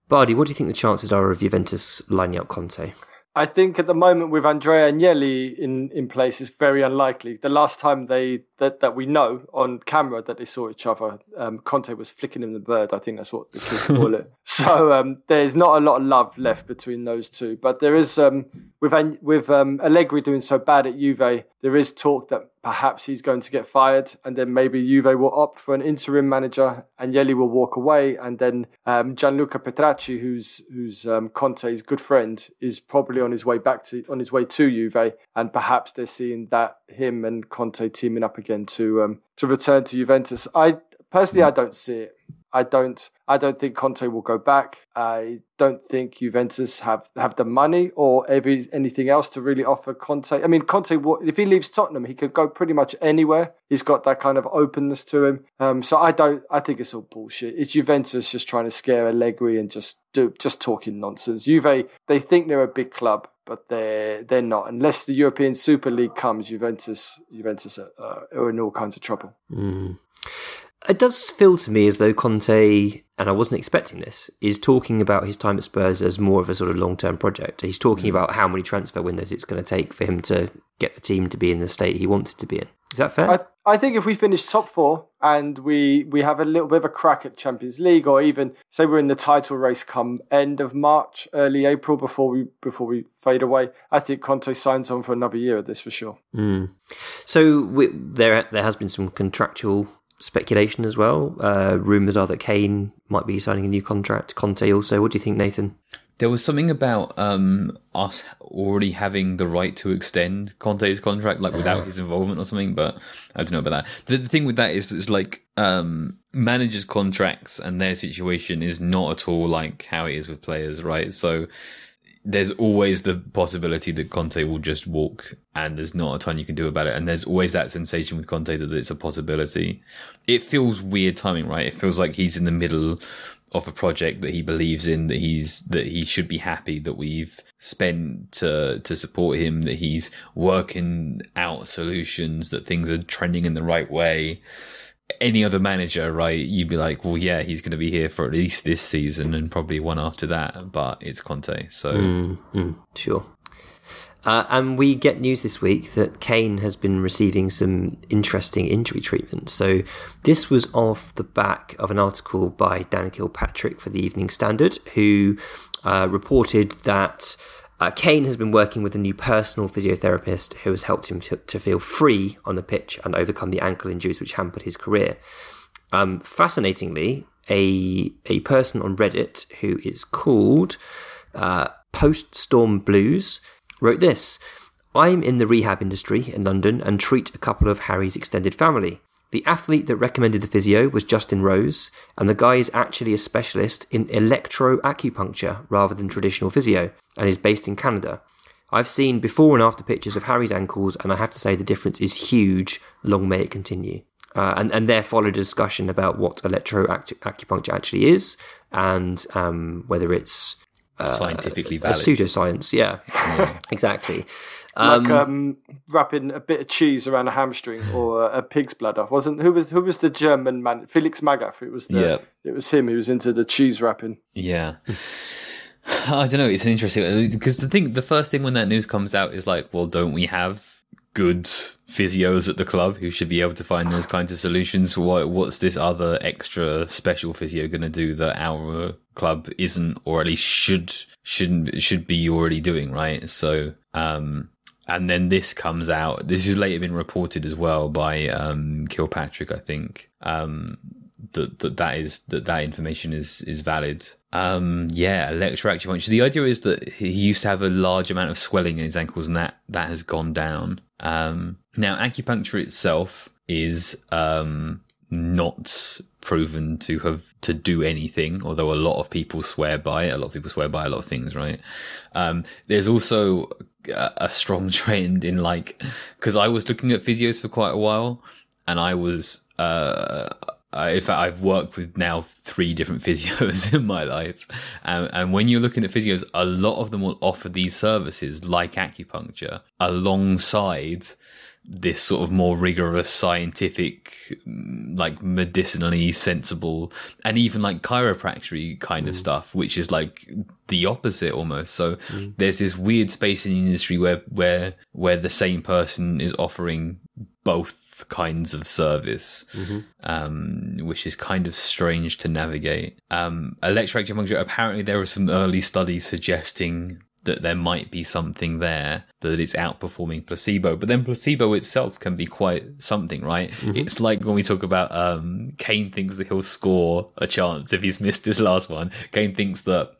Bardi, what do you think the chances are of Juventus lining up Conte? I think at the moment with Andrea Agnelli in, in place is very unlikely. The last time they that, that we know on camera that they saw each other, um, Conte was flicking him the bird. I think that's what the kids call it. So um, there's not a lot of love left between those two. But there is um, with with um, Allegri doing so bad at Juve, there is talk that perhaps he's going to get fired, and then maybe Juve will opt for an interim manager, and Agnelli will walk away, and then um, Gianluca Petrachi, who's who's um, Conte's good friend, is probably on his way back to on his way to Juve, and perhaps they're seeing that him and Conte teaming up again to um, to return to Juventus. I personally, I don't see it. I don't. I don't think Conte will go back. I don't think Juventus have, have the money or every, anything else to really offer Conte. I mean, Conte, if he leaves Tottenham, he could go pretty much anywhere. He's got that kind of openness to him. Um, so I don't. I think it's all bullshit. It's Juventus just trying to scare Allegri and just do just talking nonsense. Juve, they think they're a big club but they're they're not. Unless the European Super League comes, Juventus Juventus are, uh, are in all kinds of trouble. Mm. It does feel to me as though Conte, and I wasn't expecting this, is talking about his time at Spurs as more of a sort of long term project. He's talking mm. about how many transfer windows it's going to take for him to get the team to be in the state he wanted to be in. Is that fair? I, I think if we finish top four and we we have a little bit of a crack at Champions League, or even say we're in the title race come end of March, early April, before we before we fade away, I think Conte signs on for another year of this for sure. Mm. So we, there there has been some contractual speculation as well. Uh, rumors are that Kane might be signing a new contract. Conte also. What do you think, Nathan? There was something about um, us already having the right to extend Conte's contract, like without his involvement or something. But I don't know about that. The, the thing with that is, it's like um, managers' contracts and their situation is not at all like how it is with players, right? So there's always the possibility that Conte will just walk and there's not a ton you can do about it. And there's always that sensation with Conte that it's a possibility. It feels weird timing, right? It feels like he's in the middle of a project that he believes in, that he's, that he should be happy that we've spent to, to support him, that he's working out solutions, that things are trending in the right way any other manager, right, you'd be like, well, yeah, he's going to be here for at least this season and probably one after that. But it's Conte, so mm, mm, sure. Uh, and we get news this week that Kane has been receiving some interesting injury treatment. So this was off the back of an article by Dan Kilpatrick for the Evening Standard, who uh, reported that uh, Kane has been working with a new personal physiotherapist who has helped him to, to, feel free on the pitch and overcome the ankle injuries which hampered his career. Um, fascinatingly, a a person on Reddit who is called uh, Post Storm Blues wrote this: "I'm in the rehab industry in London and treat a couple of Harry's extended family. The athlete that recommended the physio was Justin Rose, and the guy is actually a specialist in electro acupuncture rather than traditional physio, and is based in Canada. I've seen before and after pictures of Harry's ankles, and I have to say the difference is huge. Long may it continue. Uh, and, and there followed a discussion about what electro acupuncture actually is and um, whether it's uh, scientifically valid. A pseudoscience. Yeah, yeah. exactly. Um, like um, wrapping a bit of cheese around a hamstring or a, a, pig's bladder. Wasn't who was who was the German man? Felix Magath. It was the, yeah. It was him who was into the cheese wrapping. Yeah. I don't know. It's interesting because the thing, the first thing when that news comes out is like, well, don't we have good physios at the club who should be able to find those kinds of solutions? What, what's this other extra special physio going to do that our club isn't, or at least should shouldn't should be already doing? Right. So, um, and then this comes out. This has later been reported as well by um, Kilpatrick, I think. Um, that that that is that that information is is valid. Um, yeah, electroacupuncture. The idea is that he used to have a large amount of swelling in his ankles, and that that has gone down. Um, now, acupuncture itself is um, not proven to have to do anything, although a lot of people swear by it. A lot of people swear by a lot of things, right? Um, there's also a, strong trend in like, because I was looking at physios for quite a while, and I was, uh, I, in fact, I've worked with now three different physios in my life, and, and when you're looking at physios, a lot of them will offer these services like acupuncture alongside this sort of more rigorous scientific like medicinally sensible and even like chiropractic kind mm. of stuff which is like the opposite almost so mm. there's this weird space in the industry where where where the same person is offering both kinds of service mm-hmm. um, which is kind of strange to navigate um electroacupuncture apparently there are some early studies suggesting that there might be something there that it's outperforming placebo. But then placebo itself can be quite something right? Mm-hmm. it's like when we talk about um kane thinks that he'll score a chance if he's missed his last one. Kane thinks that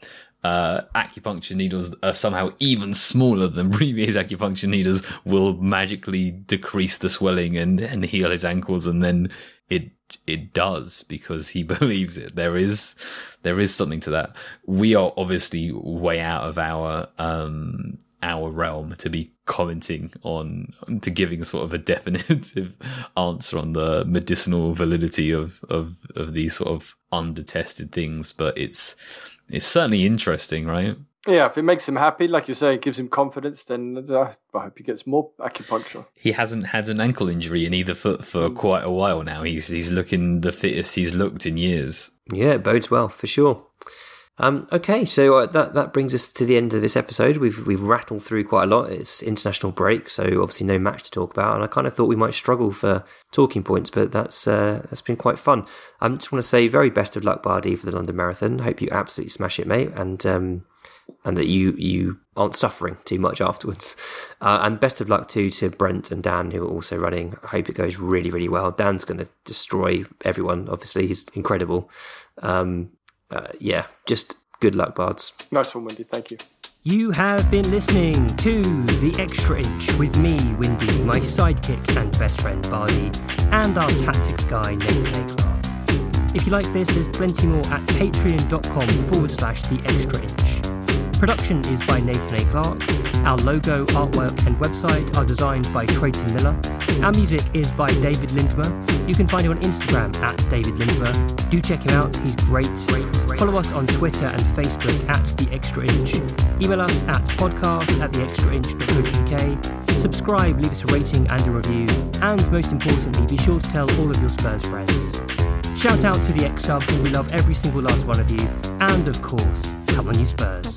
uh, acupuncture needles are somehow even smaller than previous acupuncture needles will magically decrease the swelling and, and heal his ankles and then it it does because he believes it. There is there is something to that. We are obviously way out of our um our realm to be commenting on to giving sort of a definitive answer on the medicinal validity of of of these sort of undertested things, but it's it's certainly interesting, right? Yeah, if it makes him happy, like you say, it gives him confidence, then uh, I hope he gets more acupuncture. He hasn't had an ankle injury in either foot for mm. quite a while now. He's he's looking the fittest he's looked in years. Yeah, it bodes well for sure. Um, okay, so uh, that that brings us to the end of this episode. We've we've rattled through quite a lot. It's international break, so obviously no match to talk about. And I kind of thought we might struggle for talking points, but that's uh, that's been quite fun. I um, just want to say very best of luck, Bardi, for the London Marathon. Hope you absolutely smash it, mate. And um, and that you you aren't suffering too much afterwards. Uh, and best of luck too to Brent and Dan who are also running. I hope it goes really really well. Dan's going to destroy everyone. Obviously, he's incredible. Um, uh, yeah, just good luck, Bards. Nice one, Windy. Thank you. You have been listening to The Extra Inch with me, Windy, my sidekick and best friend, Bardi, and our tactics guy, Nathan A. Clark. If you like this, there's plenty more at patreon.com forward slash The Extra Inch. Production is by Nathan A. Clark. Our logo, artwork, and website are designed by Trayton Miller. Our music is by David Lindmer. You can find him on Instagram at David Lindmer. Do check him out, he's great. Follow us on Twitter and Facebook at The Extra Inch. Email us at podcast at theextrainch.co.uk. Subscribe, leave us a rating and a review. And most importantly, be sure to tell all of your Spurs friends. Shout out to the X subs, we love every single last one of you. And of course, come on, you Spurs.